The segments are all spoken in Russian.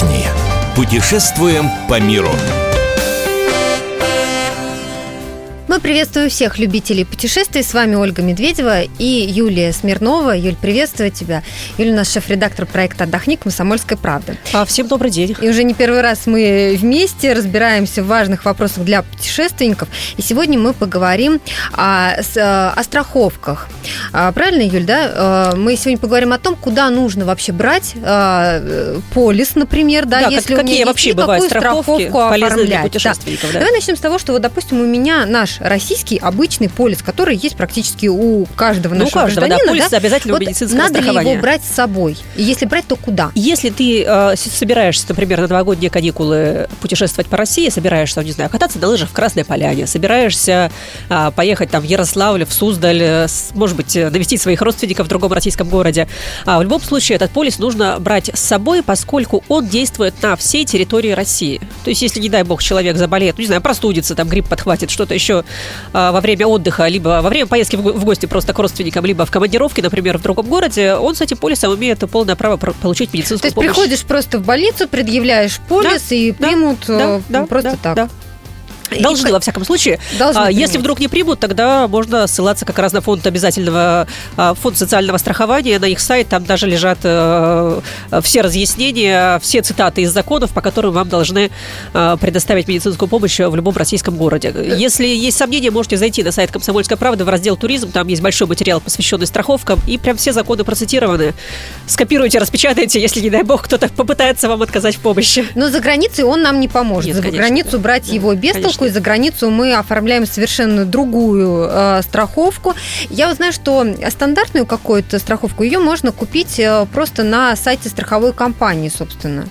отдохни. Путешествуем по миру. Мы приветствуем всех любителей путешествий. С вами Ольга Медведева и Юлия Смирнова. Юль, приветствую тебя. Юлия у нас шеф-редактор проекта «Отдохни. Комсомольская правда». А, всем добрый день. И уже не первый раз мы вместе разбираемся в важных вопросах для путешественников. И сегодня мы поговорим о, о страховках. А, правильно, Юль, да? А, мы сегодня поговорим о том, куда нужно вообще брать а, полис, например, да, да если как, у меня какие вообще бывают страховки полезные для путешественников. Да. Давай начнем с того, что вот, допустим, у меня наш российский обычный полис, который есть практически у каждого ну, нашего у каждого, гражданина. Да, полис да? обязательно вот медицинского надо страхования. ли его брать с собой? И если брать, то куда? Если ты э, собираешься, например, на новогодние каникулы путешествовать по России, собираешься, не знаю, кататься на лыжах в Красной Поляне, собираешься э, поехать там в Ярославль, в Суздаль, э, может быть, навестить своих родственников в другом российском городе, а в любом случае этот полис нужно брать с собой, поскольку он действует на всей территории России. То есть, если, не дай бог, человек заболеет, ну, не знаю, простудится, там грипп подхватит, что-то еще э, во время отдыха, либо во время поездки в гости просто к родственникам, либо в командировке, например, в другом городе, он с этим полисом имеет полное право получить медицинскую То есть помощь. приходишь просто в больницу, предъявляешь полис да, и да, примут да, да, просто да, так. Да. Должны, и, во всяком случае. Должны а, если вдруг не примут, тогда можно ссылаться как раз на фонд обязательного, а, фонд социального страхования, на их сайт, там даже лежат а, все разъяснения, все цитаты из законов, по которым вам должны а, предоставить медицинскую помощь в любом российском городе. Если есть сомнения, можете зайти на сайт «Комсомольской правды» в раздел «Туризм», там есть большой материал, посвященный страховкам, и прям все законы процитированы. Скопируйте, распечатайте, если, не дай бог, кто-то попытается вам отказать в помощи. Но за границей он нам не поможет. Нет, за конечно, границу брать да, его без конечно. И за границу мы оформляем совершенно другую э, страховку. Я вот знаю, что стандартную какую-то страховку, ее можно купить э, просто на сайте страховой компании, собственно.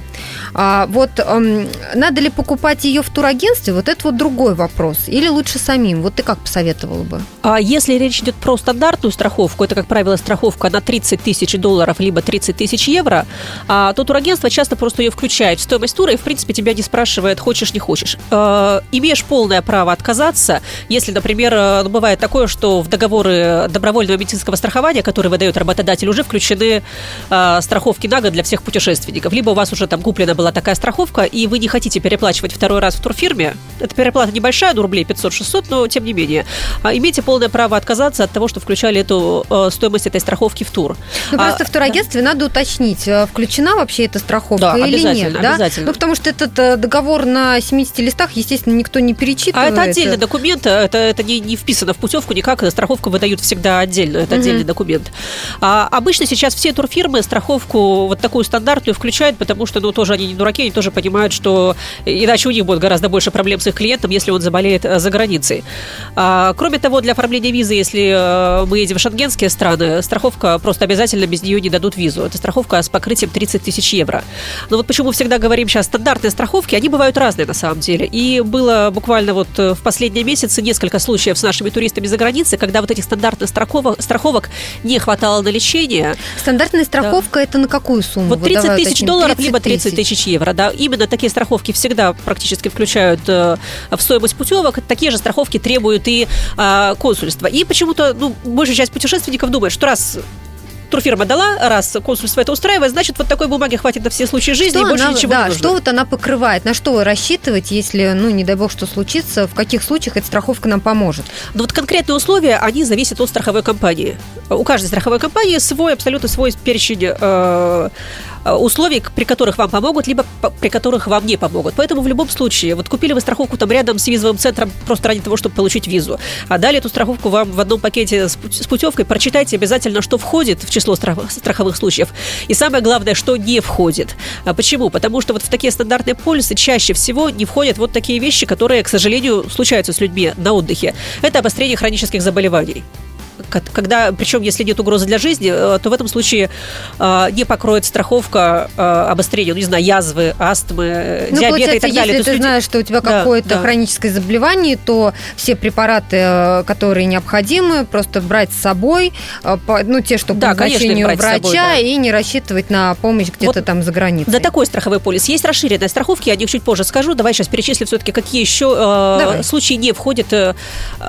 А, вот э, надо ли покупать ее в турагентстве, вот это вот другой вопрос. Или лучше самим? Вот ты как посоветовала бы? А если речь идет про стандартную страховку, это, как правило, страховка на 30 тысяч долларов, либо 30 тысяч евро, а, то турагентство часто просто ее включает в стоимость тура и, в принципе, тебя не спрашивает, хочешь, не хочешь. А, имеешь полное право отказаться, если, например, ну, бывает такое, что в договоры добровольного медицинского страхования, которые выдает работодатель, уже включены а, страховки на год для всех путешественников. Либо у вас уже там куплена была такая страховка, и вы не хотите переплачивать второй раз в турфирме. Это переплата небольшая, ну, рублей 500-600, но тем не менее. А, имейте полное право отказаться от того, что включали эту э, стоимость этой страховки в тур. Ну, просто в турагентстве да. надо уточнить, включена вообще эта страховка да, или нет. Да? Обязательно. Ну, потому что этот э, договор на 70 листах, естественно, никто не перечитывает. А это отдельный документ, это, это не, не вписано в путевку никак, страховку выдают всегда отдельно, это угу. отдельный документ. А обычно сейчас все турфирмы страховку вот такую стандартную включают, потому что, ну, тоже они не дураки, они тоже понимают, что иначе у них будет гораздо больше проблем с их клиентом, если он заболеет за границей. А, кроме того, для оформления визы, если мы едем в шенгенские страны, страховка просто обязательно без нее не дадут визу. Это страховка с покрытием 30 тысяч евро. Но вот почему всегда говорим сейчас стандартные страховки, они бывают разные на самом деле. И было буквально вот в последние месяцы несколько случаев с нашими туристами за границей, когда вот этих стандартных страховок, страховок не хватало на лечение. Стандартная страховка да. это на какую сумму? Вот 30 тысяч долларов, 30 либо 30 тысяч евро. Да. Именно такие страховки всегда практически включают э, в стоимость путевок. Такие же страховки требуют и э, консульства. И почему-то ну, большая часть путешественников думает, что раз турфирма дала, раз консульство это устраивает, значит, вот такой бумаги хватит на все случаи жизни, что и больше она, ничего да, не нужно. Что вот она покрывает? На что рассчитывать, если, ну, не дай бог, что случится, в каких случаях эта страховка нам поможет? Ну, вот конкретные условия, они зависят от страховой компании. У каждой страховой компании свой, абсолютно свой перечень э, условий, при которых вам помогут, либо при которых вам не помогут. Поэтому в любом случае, вот купили вы страховку там рядом с визовым центром просто ради того, чтобы получить визу, а дали эту страховку вам в одном пакете с путевкой, прочитайте обязательно, что входит в число страховых случаев. И самое главное, что не входит. А почему? Потому что вот в такие стандартные полисы чаще всего не входят вот такие вещи, которые, к сожалению, случаются с людьми на отдыхе. Это обострение хронических заболеваний когда, причем, если нет угрозы для жизни, то в этом случае э, не покроет страховка э, обострения, ну, не знаю, язвы, астмы, ну, диабета и так далее. Если ты люди... знаешь, что у тебя да, какое-то да. хроническое заболевание, то все препараты, которые необходимы, просто брать с собой, ну, те, что по да, назначению врача, собой, да. и не рассчитывать на помощь где-то вот там за границей. Да, такой страховой полис. Есть расширенные страховки, я о них чуть позже скажу. Давай сейчас перечислим все-таки, какие еще э, случаи не входят э,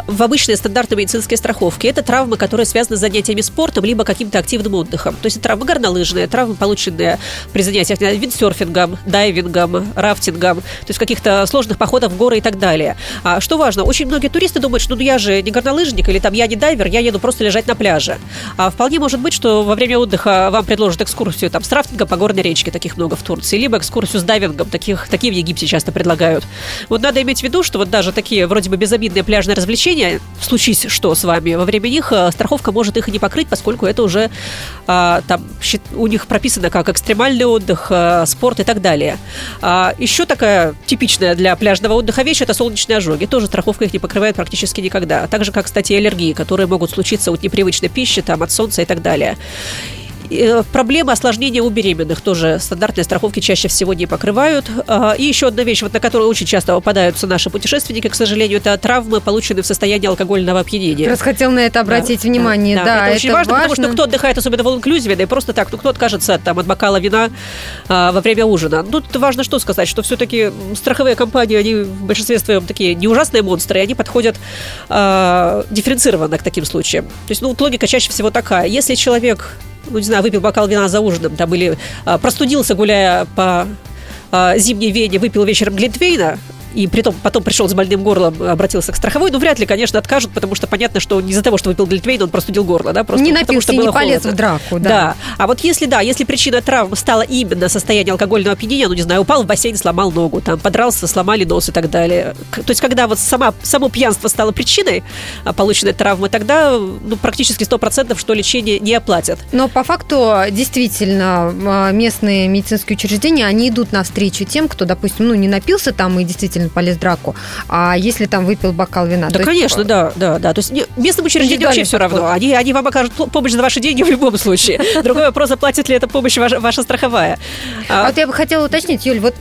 в обычные стандартные медицинские страховки. Это травма травмы, которые связаны с занятиями спортом, либо каким-то активным отдыхом. То есть травмы горнолыжные, травмы, полученные при занятиях виндсерфингом, дайвингом, рафтингом, то есть каких-то сложных походов в горы и так далее. А, что важно, очень многие туристы думают, что ну я же не горнолыжник или там я не дайвер, я еду просто лежать на пляже. А вполне может быть, что во время отдыха вам предложат экскурсию там с рафтингом по горной речке, таких много в Турции, либо экскурсию с дайвингом, таких, такие в Египте часто предлагают. Вот надо иметь в виду, что вот даже такие вроде бы безобидные пляжные развлечения, случись что с вами, во время них э, страховка может их и не покрыть, поскольку это уже а, там у них прописано как экстремальный отдых, а, спорт и так далее. А, еще такая типичная для пляжного отдыха вещь – это солнечные ожоги. Тоже страховка их не покрывает практически никогда. Так же, как, кстати, аллергии, которые могут случиться от непривычной пищи, там, от солнца и так далее. Э, проблемы осложнения у беременных тоже стандартные страховки чаще всего не покрывают. А, и еще одна вещь, вот на которую очень часто попадаются наши путешественники, к сожалению, это травмы, полученные в состоянии алкогольного опьянения. Раз хотел на это обратить да, внимание. Да, да, это, это очень важно, важно, потому что кто отдыхает, особенно в инклюзиве, да и просто так, ну, кто откажется там, от бокала вина а, во время ужина. Ну, тут важно что сказать, что все-таки страховые компании, они в большинстве своем такие не ужасные монстры, и они подходят а, дифференцированно к таким случаям. То есть, ну, вот логика чаще всего такая. Если человек ну, не знаю, выпил бокал вина за ужином, там, или а, простудился, гуляя по а, зимней Вене, выпил вечером Глинтвейна, и притом потом пришел с больным горлом, обратился к страховой, ну, вряд ли, конечно, откажут, потому что понятно, что не из-за того, что выпил глитвейн, он простудил горло, да, просто не напился, потому, что не полез в драку, да. Да, а вот если, да, если причина травмы стала именно состояние алкогольного опьянения, ну, не знаю, упал в бассейн, сломал ногу, там, подрался, сломали нос и так далее. То есть, когда вот сама, само пьянство стало причиной а, полученной травмы, тогда, ну, практически 100% что лечение не оплатят. Но по факту, действительно, а, местные медицинские учреждения, они идут навстречу тем, кто, допустим, ну, не напился там и действительно полез в драку, а если там выпил бокал вина? Да, конечно, есть... да, да, да. То есть местным учреждениям вообще все равно. Они, они вам окажут помощь за ваши деньги в любом случае. Другой вопрос, оплатит ли эта помощь ваша, ваша страховая. А вот я бы хотела уточнить, Юль, вот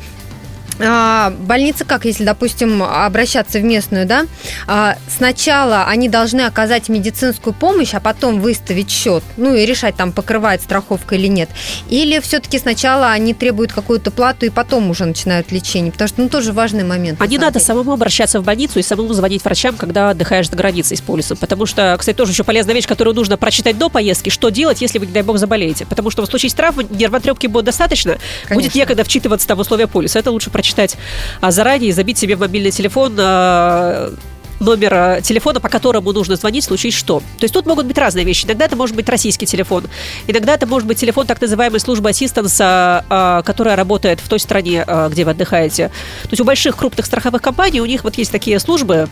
а, больницы как, если, допустим, обращаться в местную, да, а, сначала они должны оказать медицинскую помощь, а потом выставить счет, ну и решать, там, покрывает страховка или нет. Или все-таки сначала они требуют какую-то плату и потом уже начинают лечение, потому что, ну, тоже важный момент. А не надо самому обращаться в больницу и самому звонить врачам, когда отдыхаешь за границей с полисом, потому что, кстати, тоже еще полезная вещь, которую нужно прочитать до поездки, что делать, если вы, не дай бог, заболеете, потому что в случае травмы нервотрепки будет достаточно, Конечно. будет некогда вчитываться там в условия полиса, это лучше прочитать прочитать а, заранее и забить себе в мобильный телефон а, номер а, телефона, по которому нужно звонить, случись что. То есть тут могут быть разные вещи. Иногда это может быть российский телефон, иногда это может быть телефон так называемой службы ассистанса, которая работает в той стране, где вы отдыхаете. То есть у больших крупных страховых компаний у них вот есть такие службы,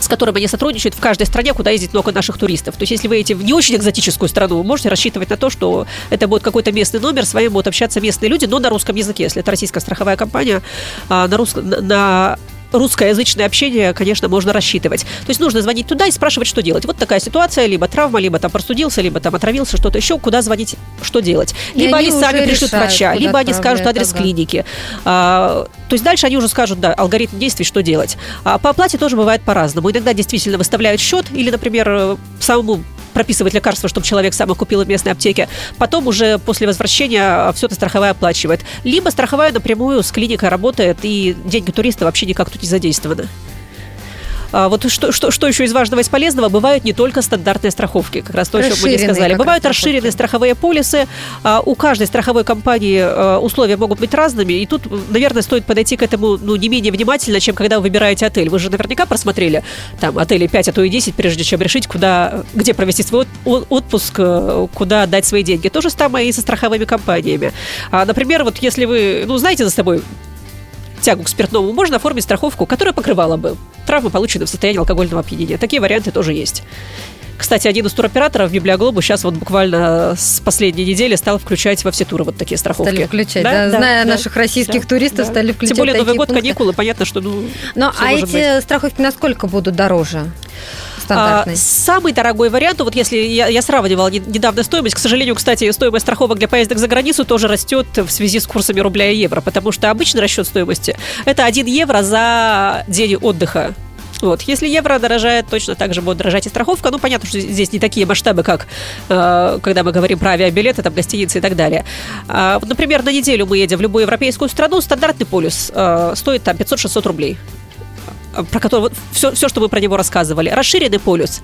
с которыми они сотрудничают в каждой стране, куда ездит много наших туристов. То есть, если вы едете в не очень экзотическую страну, вы можете рассчитывать на то, что это будет какой-то местный номер, с вами будут общаться местные люди, но на русском языке. Если это российская страховая компания, а, на, рус... на русскоязычное общение, конечно, можно рассчитывать. То есть нужно звонить туда и спрашивать, что делать. Вот такая ситуация, либо травма, либо там простудился, либо там отравился, что-то еще, куда звонить, что делать. Либо они, они сами пришлют врача, либо они скажут адрес ага. клиники. А, то есть дальше они уже скажут, да, алгоритм действий, что делать. А по оплате тоже бывает по-разному. Иногда действительно выставляют счет, или, например, самому прописывать лекарства, чтобы человек сам их купил в местной аптеке. Потом уже после возвращения все это страховая оплачивает. Либо страховая напрямую с клиникой работает, и деньги туриста вообще никак тут не задействованы. А вот что, что, что еще из важного и из полезного, бывают не только стандартные страховки, как раз то, о чем мы не сказали. Бывают расширенные страховые полисы. А, у каждой страховой компании а, условия могут быть разными, и тут, наверное, стоит подойти к этому ну, не менее внимательно, чем когда вы выбираете отель. Вы же наверняка просмотрели там отели 5, а то и 10, прежде чем решить, куда, где провести свой отпуск, э, куда отдать свои деньги. То же самое и со страховыми компаниями. Например, вот если вы, ну, знаете за собой тягу к спиртному, можно оформить страховку, которая покрывала бы травмы, полученные в состоянии алкогольного опьянения. Такие варианты тоже есть. Кстати, один из туроператоров Библиоглобу сейчас вот буквально с последней недели стал включать во все туры вот такие страховки. Стали включать, да? да, да Зная да, наших российских да, туристов, да. стали включать Тем более Новый год, пункты. каникулы, понятно, что ну, Ну, а эти быть. страховки насколько будут дороже? Стандартный? А, самый дорогой вариант, вот если я, я сравнивала недавно стоимость, к сожалению, кстати, стоимость страховок для поездок за границу тоже растет в связи с курсами рубля и евро, потому что обычный расчет стоимости это 1 евро за день отдыха вот. Если евро дорожает, точно так же будет дорожать и страховка. Ну, понятно, что здесь не такие масштабы, как э, когда мы говорим про авиабилеты, там, гостиницы и так далее. Э, например, на неделю мы едем в любую европейскую страну, стандартный полюс э, стоит там 500-600 рублей. Про который все, все, что мы про него рассказывали. Расширенный полюс,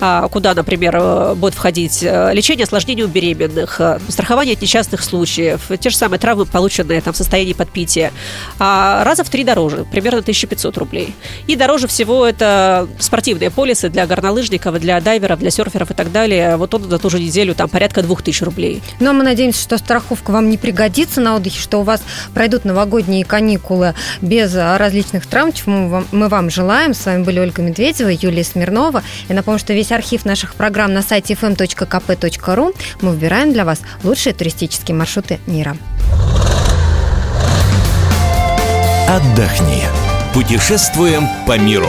а, куда, например, э, будет входить э, лечение осложнений у беременных, э, страхование от несчастных случаев, те же самые травмы, полученные там в состоянии подпития. А, раза в три дороже, примерно 1500 рублей. И дороже всего это спортивные полисы для горнолыжников, для дайверов, для серферов и так далее. Вот он за ту же неделю там порядка 2000 рублей. Но мы надеемся, что страховка вам не пригодится на отдыхе, что у вас пройдут новогодние каникулы без различных травм, чему мы вам желаем. С вами были Ольга Медведева, Юлия Смирнова. Я напомню, что весь архив наших программ на сайте fm.kp.ru. Мы выбираем для вас лучшие туристические маршруты мира. Отдохни. Путешествуем по миру.